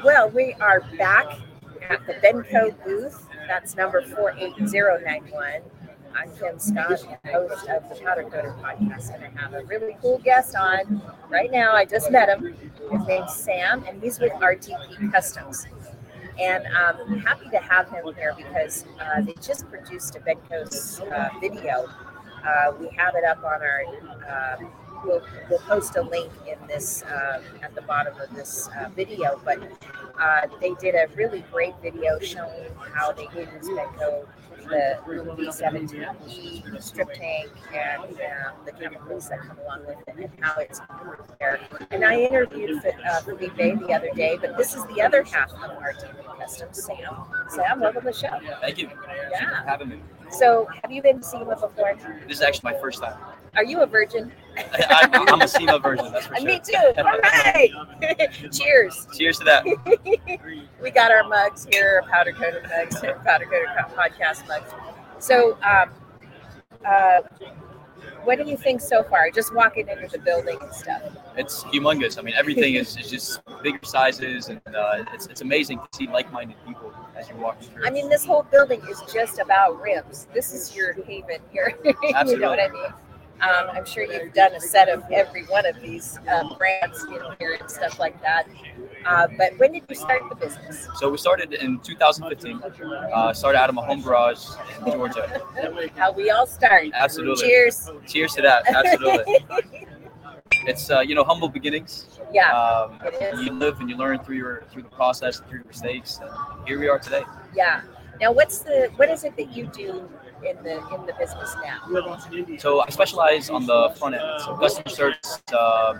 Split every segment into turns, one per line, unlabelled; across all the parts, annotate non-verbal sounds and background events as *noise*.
Well, we are back at the Benco booth. That's number 48091. I'm Kim Scott, host of the Powder Coater podcast, and I have a really cool guest on right now. I just met him. His name's Sam, and he's with RTB Customs. And um, I'm happy to have him here because uh, they just produced a Benco's uh, video. Uh, we have it up on our uh, we'll, we'll post a link in this um, at the bottom of this uh, video. But uh, they did a really great video showing how they use Benco, the B-17E strip tank, and um, the chemicals that come along with it, and how it's prepared. And I interviewed uh, Felipe the other day, but this is the other half of RTB Customs, Sam. Sam, welcome to the show.
Thank you.
Yeah.
for having me.
So, have you been to SEMA before?
This is actually my first time.
Are you a virgin?
I, I'm a SEMA virgin, that's for *laughs* sure.
Me too. All right. *laughs* Cheers.
Cheers to that. *laughs*
we got our mugs here, powder coated mugs, powder coated podcast mugs. So, um, uh, what do you think so far? Just walking into the building and stuff.
It's humongous. I mean, everything is, is just bigger sizes, and uh, it's, it's amazing to see like-minded people as you walk through.
I mean, this whole building is just about ribs. This is your haven here. you know what I mean? Um, I'm sure you've done a set of every one of these um, brands in here and stuff like that. Uh, but when did you start the business?
So we started in 2015. Uh, started out of my home garage in Georgia.
How we all start.
Absolutely.
Cheers.
Cheers to that. *laughs* Absolutely. it's uh, you know humble beginnings.
Yeah.
Um, you live and you learn through your through the process, through your mistakes, and here we are today.
Yeah. Now, what's the what is it that you do in the in the business now?
So I specialize on the front end, so customer service, uh,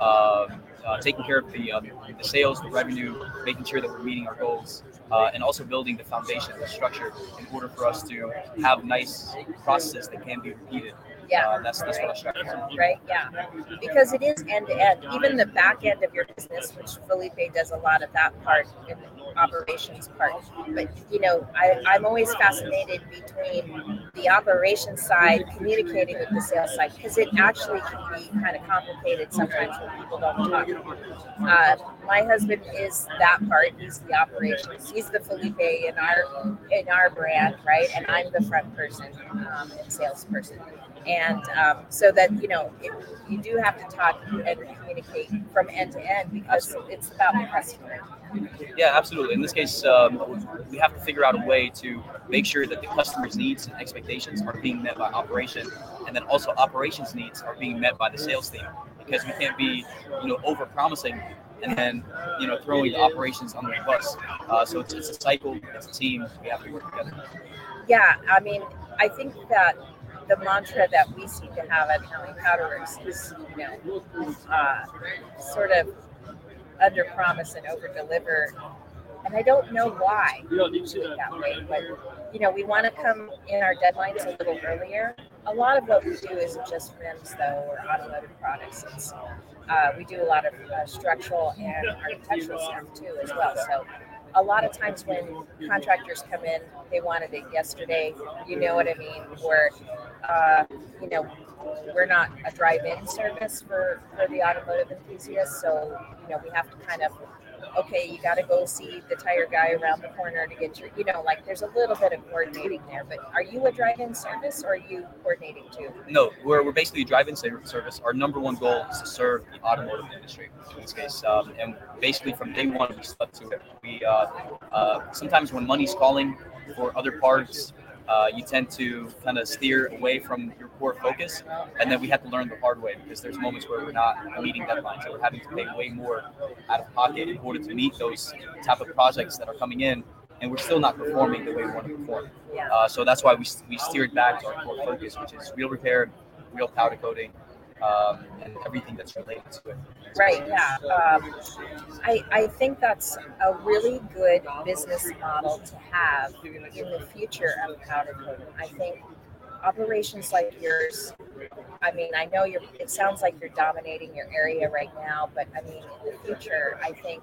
uh, uh, taking care of the, um, the sales, the revenue, making sure that we're meeting our goals, uh, and also building the foundation, the structure, in order for us to have nice processes that can be repeated.
Yeah,
uh, that's that's what I strive.
Right. Yeah, because it is end to end. Even the back end of your business, which Felipe does a lot of that part in operations part. But you know, I, I'm always fascinated between the operations side communicating with the sales side because it actually can be kind of complicated sometimes when people don't talk. Uh, my husband is that part. He's the operations. He's the Felipe in our in our brand, right? And I'm the front person um, and salesperson and um, so that you know it, you do have to talk and communicate from end to end because it's about the customer
yeah absolutely. In this case um, we have to figure out a way to make sure that the customer's needs and expectations are being met by operation and then also operations needs are being met by the sales team because we can't be you know over promising and then you know throwing the operations on the bus. Uh, so it's, it's a cycle it's a team we have to work together.
Yeah i mean i think that the mantra that we seem to have at County Powderworks is, you know, uh, sort of under promise and over deliver. And I don't know why we do it that way, but you know, we want to come in our deadlines a little earlier. A lot of what we do isn't just rims, though, or automotive products. It's, uh, we do a lot of uh, structural and architectural stuff too, as well. So a lot of times when contractors come in, they wanted it yesterday. You know what I mean? Or, uh, you know, we're not a drive-in service for, for the automotive enthusiasts, so you know we have to kind of okay, you got to go see the tire guy around the corner to get your, you know, like there's a little bit of coordinating there. But are you a drive-in service or are you coordinating too?
No, we're, we're basically a drive-in service. Our number one goal is to serve the automotive industry in this case, um, and basically from day one we stuck to it. We uh, uh, sometimes when money's calling for other parts uh, you tend to kind of steer away from your core focus. And then we have to learn the hard way because there's moments where we're not meeting deadlines and we're having to pay way more out of pocket in order to meet those type of projects that are coming in. And we're still not performing the way we want to perform. Uh, so that's why we, we steered back to our core focus, which is wheel repair, wheel powder coating, um, and everything that's related to it.
Right. Yeah. Um, I I think that's a really good business model to have in the future of powder coating. I think operations like yours. I mean, I know you're. It sounds like you're dominating your area right now, but I mean, in the future, I think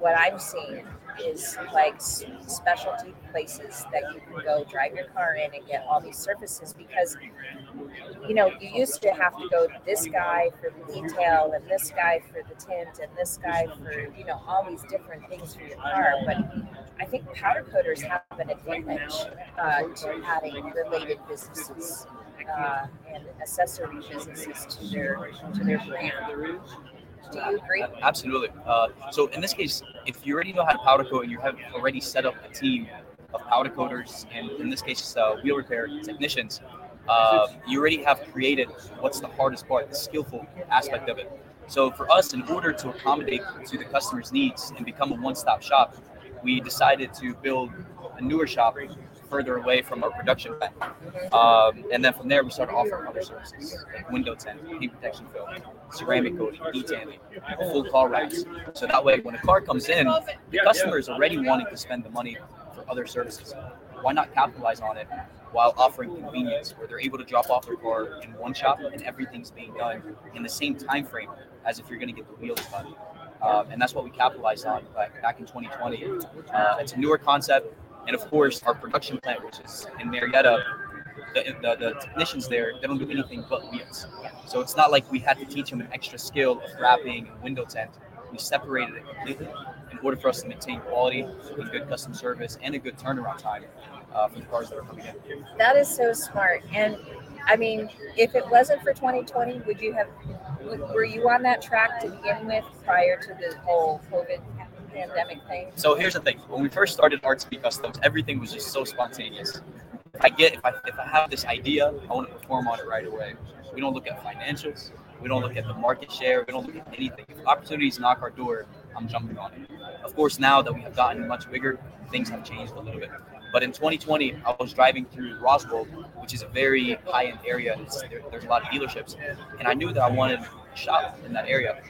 what I'm seeing is like specialty places that you can go drive your car in and get all these services because you know you used to have to go to this guy for the detail and this guy for the tint and this guy for you know all these different things for your car but i think powder coaters have an advantage uh, to adding related businesses uh, and accessory businesses to their to their brand do you agree
Absolutely. Uh, so in this case, if you already know how to powder coat and you have already set up a team of powder coaters and in this case uh, wheel repair technicians, uh, you already have created what's the hardest part, the skillful aspect of it. So for us, in order to accommodate to the customer's needs and become a one-stop shop, we decided to build a newer shop further away from our production plant. Um, and then from there, we started offering other services like window tint, paint protection film, ceramic coating, detailing, full car wraps. So that way, when a car comes in, the customer is already wanting to spend the money for other services. Why not capitalize on it while offering convenience, where they're able to drop off their car in one shop and everything's being done in the same time frame as if you're going to get the wheels done. Um, and that's what we capitalized on back, back in 2020. Uh, it's a newer concept, and of course, our production plant, which is in Marietta, the, the, the technicians there, they don't do anything but wheels. So it's not like we had to teach them an extra skill of wrapping and window tint. We separated it completely in order for us to maintain quality, and good customer service, and a good turnaround time uh, for the cars that are coming in.
That is so smart. And I mean, if it wasn't for 2020, would you have, were you on that track to begin with prior to the whole COVID pandemic thing?
So here's the thing: when we first started RTB Customs, everything was just so spontaneous. If I get, if I, if I have this idea, I want to perform on it right away. We don't look at financials. We don't look at the market share. We don't look at anything. If opportunities knock our door, I'm jumping on it. Of course, now that we have gotten much bigger, things have changed a little bit. But in 2020, I was driving through Roswell, which is a very high-end area. There, there's a lot of dealerships, and I knew that I wanted a shop in that area.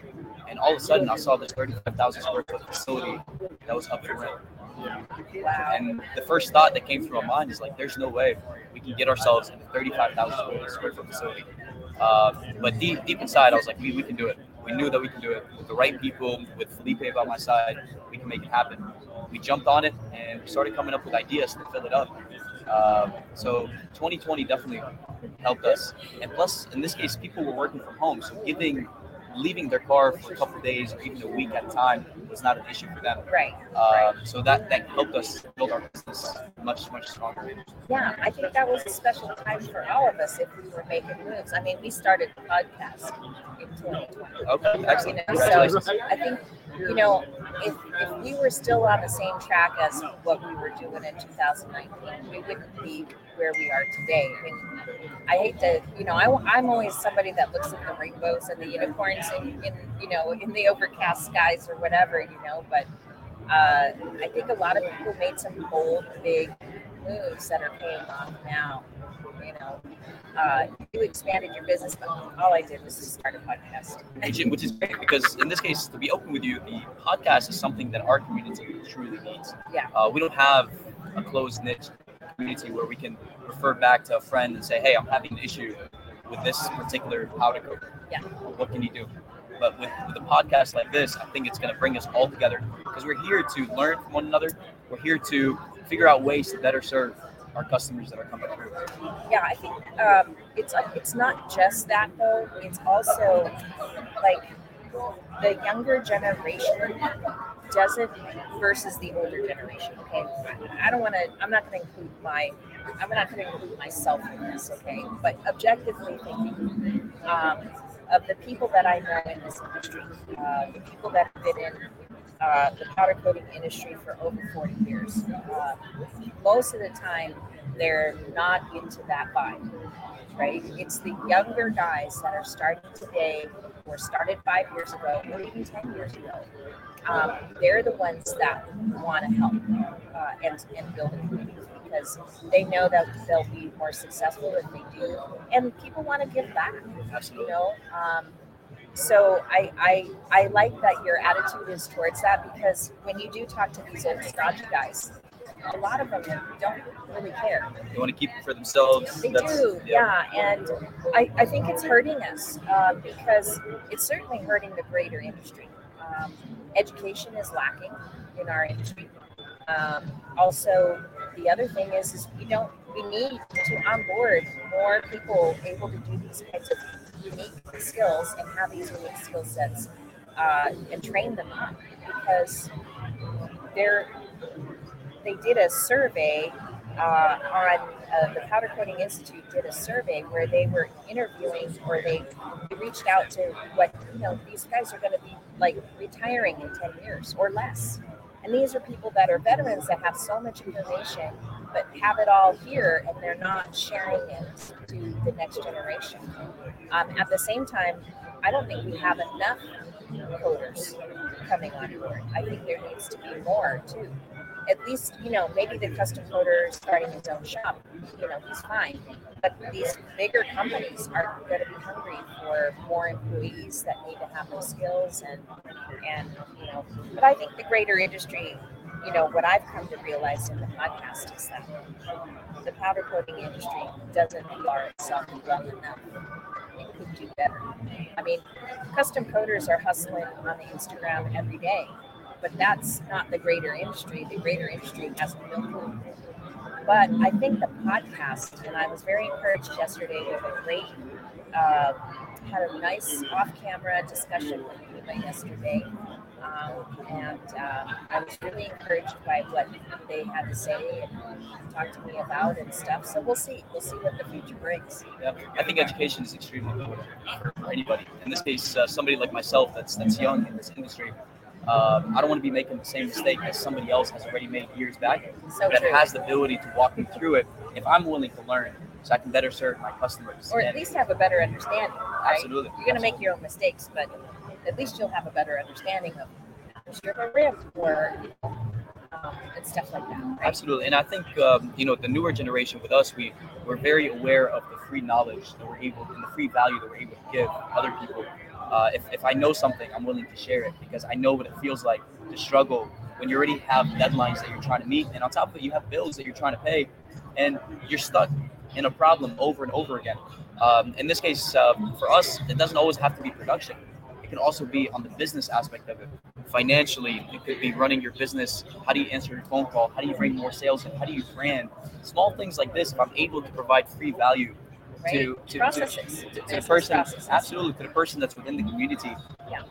And all of a sudden, I saw this 35,000 square foot facility that was up for rent. And the first thought that came through my mind is like, there's no way we can get ourselves in a 35,000 square foot facility. Uh, but deep, deep inside, I was like, we, we can do it. We knew that we can do it with the right people, with Felipe by my side. We can make it happen. We jumped on it and we started coming up with ideas to fill it up. Uh, so 2020 definitely helped us. And plus, in this case, people were working from home, so giving, leaving their car for a couple of days or even a week at a time was not an issue for them.
Right.
Um, so that that helped us build our business much much stronger.
Yeah, I think that was a special time for all of us if we were making moves. I mean, we started the podcast in 2020.
Okay, excellent.
You know, so I think, you know, if, if we were still on the same track as what we were doing in 2019, we wouldn't be where we are today. I hate to, you know, I, am always somebody that looks at the rainbows and the unicorns and, in, you know, in the overcast skies or whatever, you know, but uh, I think a lot of people made some bold, big moves that are paying off now. You know, uh, you expanded your business, but all I did was just start a podcast.
which, is- which is great because in this case, to be open with you, the podcast is something that our community truly needs.
Yeah.
Uh, we don't have a closed niche community where we can refer back to a friend and say, "Hey, I'm having an issue with this particular powder coat.
Yeah.
What can you do?" But with, with a podcast like this, I think it's going to bring us all together because we're here to learn from one another. We're here to figure out ways to better serve our customers that are coming through.
Yeah, I think um, it's it's not just that though. It's also like the younger generation doesn't versus the older generation. Okay, I- don't want to. I'm not going to include my. I'm not going to include myself in this. Okay, but objectively thinking, um, of the people that I know in this industry, uh, the people that have been in uh, the powder coating industry for over 40 years, uh, most of the time they're not into that vibe, right? It's the younger guys that are starting today or started five years ago or even 10 years ago. Um, they're the ones that want to help uh, and, and build a community because they know that they'll be more successful if they do. And people want to give back, you know? Um, so I, I I like that your attitude is towards that because when you do talk to these old stodgy guys, a lot of them don't really care.
They want to keep it for themselves.
They
That's-
do, yeah. And I, I think it's hurting us um, because it's certainly hurting the greater industry. um, education is lacking in our industry. Um, also, the other thing is, is we don't we need to onboard more people able to do these kinds of unique skills and have these unique skill sets uh, and train them up because they're they did a survey uh, on uh, the Powder Coating Institute did a survey where they were interviewing or they, they reached out to what you know these guys are going to be like retiring in 10 years or less. And these are people that are veterans that have so much information but have it all here and they're not sharing it to the next generation um, at the same time i don't think we have enough coders coming on board. I think there needs to be more too. At least, you know, maybe the custom coder starting his own shop, you know, he's fine. But these bigger companies are going to be hungry for more employees that need to have those skills and, and, you know, but I think the greater industry, you know, what I've come to realize in the podcast is that the powder coating industry doesn't PR itself well enough. It could do better. I mean, custom coders are hustling on the Instagram every day but that's not the greater industry. The greater industry has no clue. But I think the podcast, and I was very encouraged yesterday with a great, uh, had a nice off-camera discussion with Eva yesterday, um, and uh, I was really encouraged by what they had to say and talk to me about and stuff. So we'll see. We'll see what the future brings.
Yeah, I think education is extremely important for anybody. In this case, uh, somebody like myself that's that's young in this industry. Um, I don't want to be making the same mistake as somebody else has already made years back
So
that
true.
has the ability to walk me through it if I'm willing to learn so I can better serve my customers.
Or at
And
least have a better understanding. Right?
Absolutely.
You're going to make your own mistakes, but at least you'll have a better understanding of a rim or um, and stuff like that. Right?
Absolutely, and I think um, you know the newer generation with us, we we're very aware of the free knowledge that we're able and the free value that we're able to give other people. Uh, if, if I know something, I'm willing to share it because I know what it feels like to struggle when you already have deadlines that you're trying to meet, and on top of it, you have bills that you're trying to pay, and you're stuck in a problem over and over again. Um, in this case, um, for us, it doesn't always have to be production. It can also be on the business aspect of it. Financially, it could be running your business. How do you answer your phone call? How do you bring more sales in? How do you brand? Small things like this. If I'm able to provide free value
Right?
to to, to,
Processes.
to, to the person,
processes.
absolutely to the person that's within the community.
Yeah.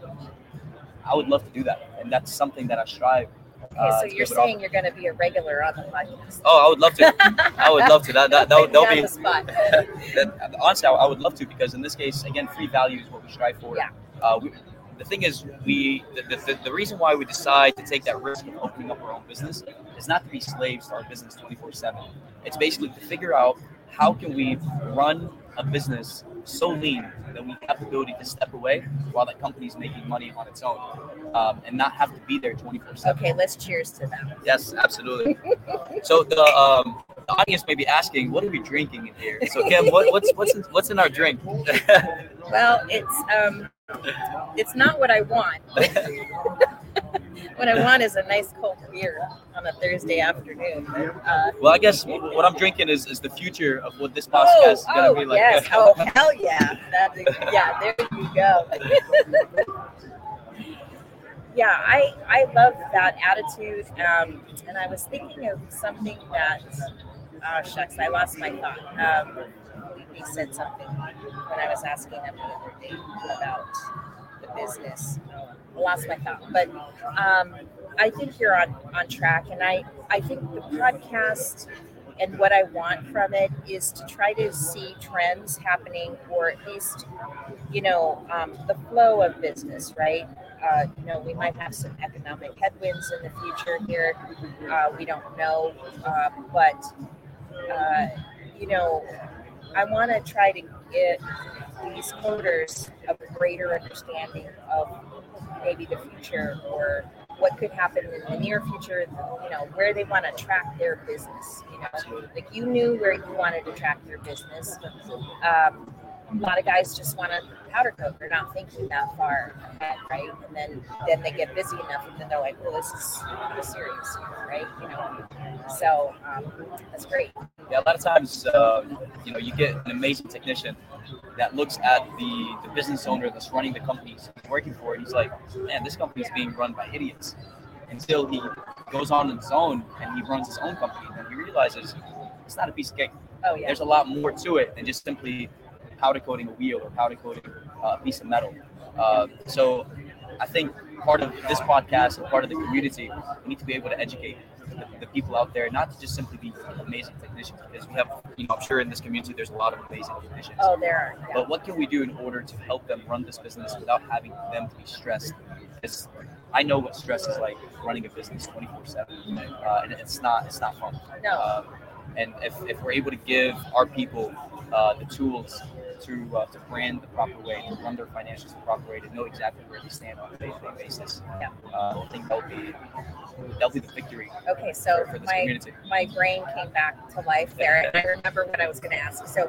I would love to do that, and that's something that I strive.
Okay,
uh,
so
to
you're saying you're going to be a regular on the podcast.
Oh, I would love to. I would love to. That that that would, that
Put
would
me
be
the spot. *laughs*
that, honestly, I, I would love to because in this case, again, free value is what we strive for.
Yeah.
Uh, we, the thing is, we the, the, the reason why we decide to take that risk of opening up our own business is not to be slaves to our business 24 seven. It's basically to figure out how can we run a business so lean that we have the ability to step away while that company's making money on its own um, and not have to be there 24 7
Okay, let's cheers to that.
Yes, absolutely. so the um, the audience may be asking, what are we drinking in here? So Kim, what, what's what's in, what's in our drink? *laughs*
Well, it's um, it's not what I want. *laughs* what I want is a nice cold beer on a Thursday afternoon. Uh,
well, I guess what I'm drinking is, is the future of what this podcast
oh,
is gonna
oh
be like.
yes! Oh *laughs* hell yeah! Yeah, there you go. yeah, I I love that attitude, um, and I was thinking of something that. Oh shucks, I lost my thought. Um, he said something when I was asking him the other day about the business. I lost my thought, but um, I think you're on on track, and I I think the podcast and what I want from it is to try to see trends happening, or at least you know um, the flow of business, right? Uh, you know, we might have some economic headwinds in the future here. Uh, we don't know, uh, but uh, you know, I want to try to get these coders a greater understanding of maybe the future or what could happen in the near future, you know, where they want to track their business. You know, like you knew where you wanted to track your business. Um, a lot of guys just want to powder coat. They're not thinking that far ahead, right? And then then they get busy enough, and then they're like, "Well, this is kind of serious, right?" You know. So um, that's great.
Yeah, a lot of times, uh, you know, you get an amazing technician that looks at the, the business owner that's running the company he's working for, and he's like, man, this company is being run by idiots. Until he goes on his own and he runs his own company, and he realizes it's not a piece of cake.
Oh yeah.
There's a lot more to it than just simply powder coating a wheel or powder coating uh, a piece of metal. Uh, so I think part of this podcast and part of the community, we need to be able to educate the, the people out there, not to just simply be amazing technicians, because we have, you know, I'm sure in this community there's a lot of amazing technicians.
Oh, there are. Yeah.
But what can we do in order to help them run this business without having them to be stressed? It's, I know what stress is like running a business 24 seven, uh, and it's not it's not fun.
No.
Uh, and if, if we're able to give our people uh, the tools to uh, to brand the proper way, to run their financials the proper way, to know exactly where they stand on a day-to-day basis,
Yeah.
uh, I think that'll be that'll be the victory
Okay, so
for this
my
community.
my brain came back to life there, and I remember what I was going to ask. So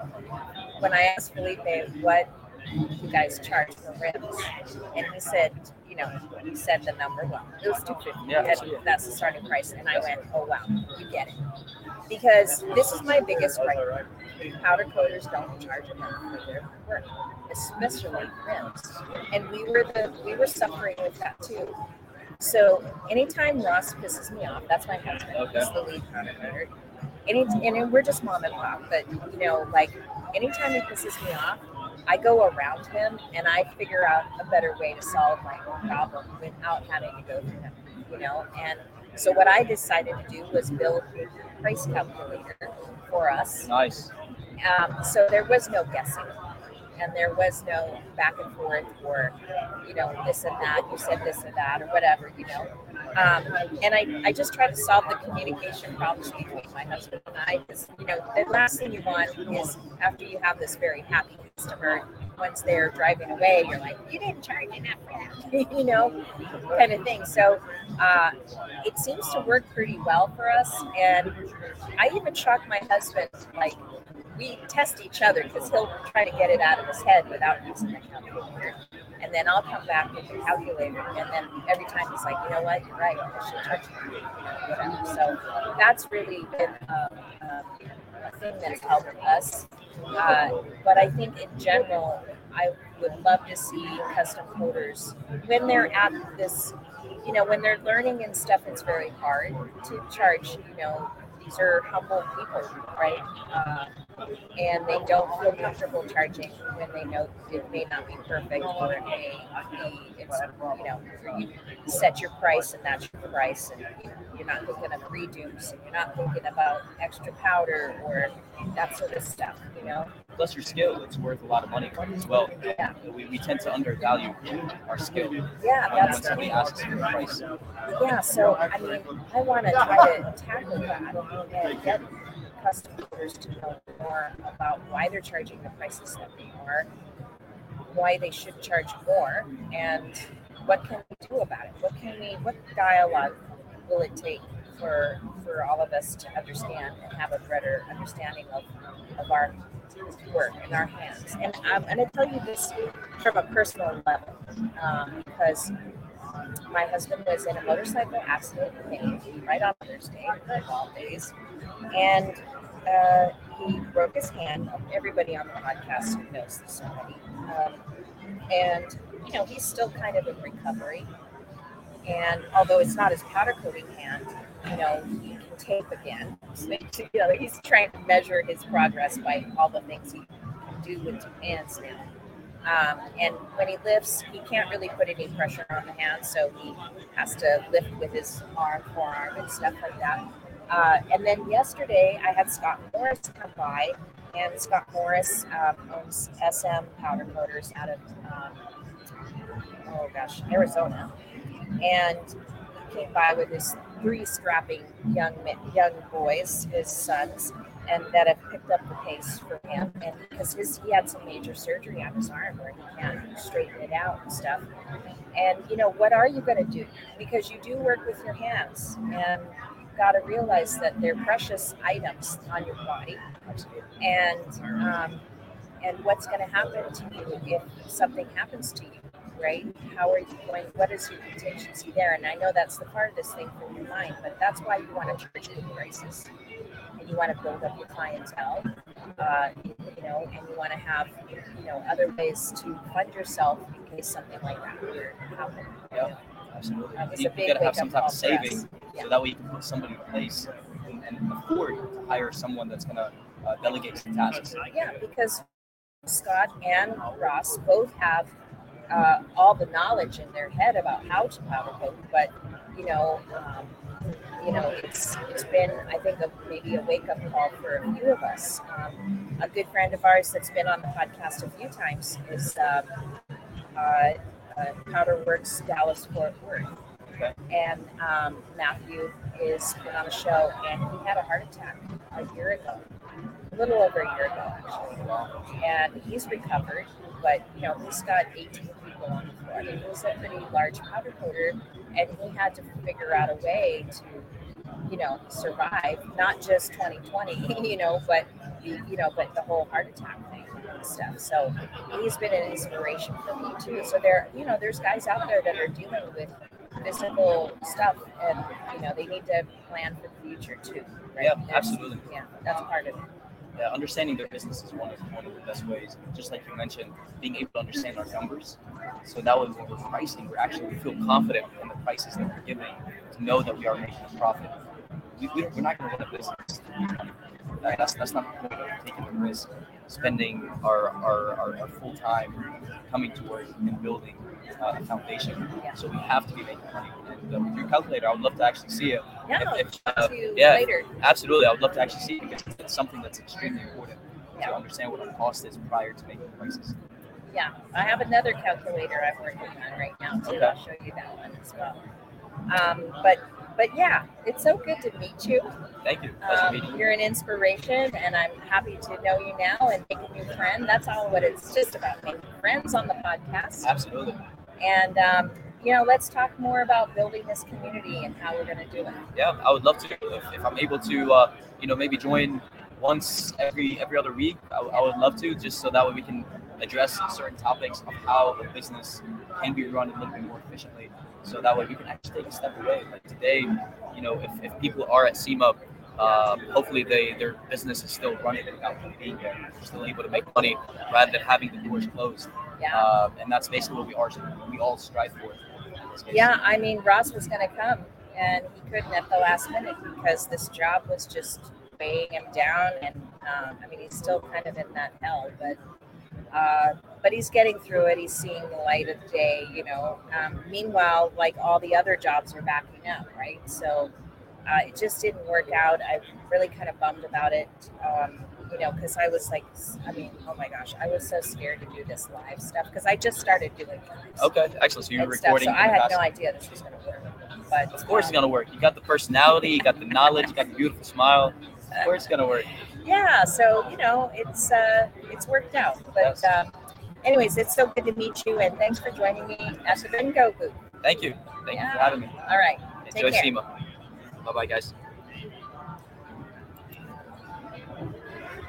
when I asked Felipe what you guys charge for rims, and he said, you know, he said the number. one. it was two fifty.
Yeah.
That's the starting price, and I went, oh wow, you get it, because this is my biggest gripe. Powder coaters don't charge enough for their work, especially rims, and we were the we were suffering with that too. So anytime Ross pisses me off, that's my husband.
Okay.
He's the lead powder coater. Any and we're just mom and pop, but you know, like anytime he pisses me off, I go around him and I figure out a better way to solve my own problem without having to go through him. You know, and so what I decided to do was build a price calculator for us.
Nice.
Um, so there was no guessing, and there was no back and forth or, you know, this and that. You said this and that or whatever, you know. Um, and I, I just try to solve the communication problems between my husband and I. Because you know, the last thing you want is after you have this very happy customer, once they're driving away, you're like, you didn't charge enough for that, *laughs* you know, kind of thing. So uh, it seems to work pretty well for us. And I even shock my husband, like, we test each other because he'll try to get it out of his head without using the calculator. And then I'll come back with the calculator. And then every time he's like, you know what, you're right, I should charge you. So that's really been um, um, a thing that's helped us. Uh, but I think in general, I would love to see custom coders when they're at this, you know, when they're learning and stuff, it's very hard to charge, you know, these are humble people, right? Uh, and they don't feel comfortable charging when they know it may not be perfect or it be, it's, you know, you set your price and that's your price and you're not thinking of redos and you're not thinking about extra powder or that sort of stuff, you know?
Plus your skill, it's worth a lot of money as well.
Yeah.
We, we tend to undervalue our skill.
Yeah,
um,
that's
when somebody asks for the price.
Yeah, so I mean, I want to try to tackle that and get custom coders to know more about why they're charging the prices that they are, why they should charge more, and what can we do about it? What can we? What dialogue will it take for for all of us to understand and have a better understanding of of our work in our hands? And I'm going to tell you this from a personal level um, because my husband was in a motorcycle accident right on Mother's Day, of all days, and uh, he broke his hand. Everybody on the podcast knows this already. Um, and, you know, he's still kind of in recovery. And although it's not his powder coating hand, you know, tape again. So, you know, he's trying to measure his progress by all the things he can do with two hands now. Um, and when he lifts, he can't really put any pressure on the hand, so he has to lift with his arm, forearm, and stuff like that. Uh, and then yesterday, I had Scott Morris come by, and Scott Morris um, owns SM Powder Coaters out of, um, oh gosh, Arizona. And he came by with his three strapping young young boys, his sons, and that have picked up the pace for him. And because his he had some major surgery on his arm where he can't straighten it out and stuff. And you know, what are you going to do? Because you do work with your hands, and you've got to realize that they're precious items on your body. And um, and what's going to happen to you if something happens to you? Right? How are you going? What is your contingency there? And I know that's the farthest thing from your mind, but that's why you want to charge good crisis and you want to build up your clientele uh, you know, and you want to have, you know, other ways to fund yourself in case something like that were to happen.
Yeah, absolutely.
That was
you
a big
got to have some type of saving
Yeah.
so that way you can put somebody in place and, and afford to hire someone that's going to uh, delegate some tasks.
Yeah, because Scott and Ross both have uh, all the knowledge in their head about how to powder coat, but you know, um, you know, it's it's been I think a, maybe a wake up call for a few of us. Um, a good friend of ours that's been on the podcast a few times is um, uh, uh, Powder Works Dallas Fort Worth. And um, Matthew is been on the show, and he had a heart attack a year ago, a little over a year ago actually and he's recovered. But you know, he's got 18 people on the floor. I mean, he was a pretty large powder coater, and he had to figure out a way to, you know, survive not just 2020, *laughs* you know, but the, you know, but the whole heart attack thing and stuff. So he's been an inspiration for me too. So there, you know, there's guys out there that are dealing with physical stuff, and you know, they need to plan for the future too. Right?
Yeah,
That's-
absolutely.
Yeah, that's part of it.
Yeah, understanding their business is one of, one of the best ways. Just like you mentioned, being able to understand our numbers. So that way, when we're pricing, we're actually we feel confident in the prices that we're giving to know that we are making a profit. We, we, we're not going to run a business. To make. That- That's, that's not the point of taking the risk, spending our, our, our, our full time coming to work and building uh, a foundation.
Yeah.
So we have to be making money. And uh, with your calculator, I would love to actually see it.
Yeah,
If- if, uh, yeah.
later.
Absolutely, I would love to actually see it because it's something that's extremely important
Yeah.
to understand what our cost is prior to making prices.
Yeah, I have another calculator I'm working on right now too.
Okay.
I'll show you that one as well. Um, but but yeah, it's so good to meet you.
Thank you. Pleasure
Um,
you.
you're an inspiration, and I'm happy to know you now and make a new friend. That's all what it's just about making friends on the podcast.
Absolutely.
And um, you know, let's talk more about building this community and how we're going to do it.
Yeah, I would love to. If, if I'm able to, uh, you know, maybe join once every every other week, I, I would love to, just so that way we can address certain topics of how a business can be run a little bit more efficiently. So that way we can actually take a step away. Like today, you know, if, if people are at SEMA, uh, hopefully they their business is still running without them being there. They're still able to make money rather than having the doors closed.
Yeah.
Uh, and that's basically what we are we all strive for. in this case.
Yeah, I mean, Ross was going to come and he couldn't at the last minute because this job was just weighing him down. And um, I mean, he's still kind of in that hell, but uh, but he's getting through it. He's seeing the light of day, you know. Um, meanwhile, like all the other jobs are backing up, right? So uh, it just didn't work out. I'm really kind of bummed about it. Um, you know, because I was like, I mean, oh my gosh, I was so scared to do this live stuff because I just started doing lives
Okay, excellent. So you're
and stuff.
recording.
So I had no idea this was going to work. But
Of course, it's
um,
gonna work. You got the personality, you got the knowledge, you got the beautiful smile. Of course, it's gonna work.
Yeah. So you know, it's uh, it's worked out. But um, anyways, it's so good to meet you, and thanks for joining me at the booth.
Thank you. Thank you for having me.
All right.
Enjoy. SEMA. Bye bye, guys.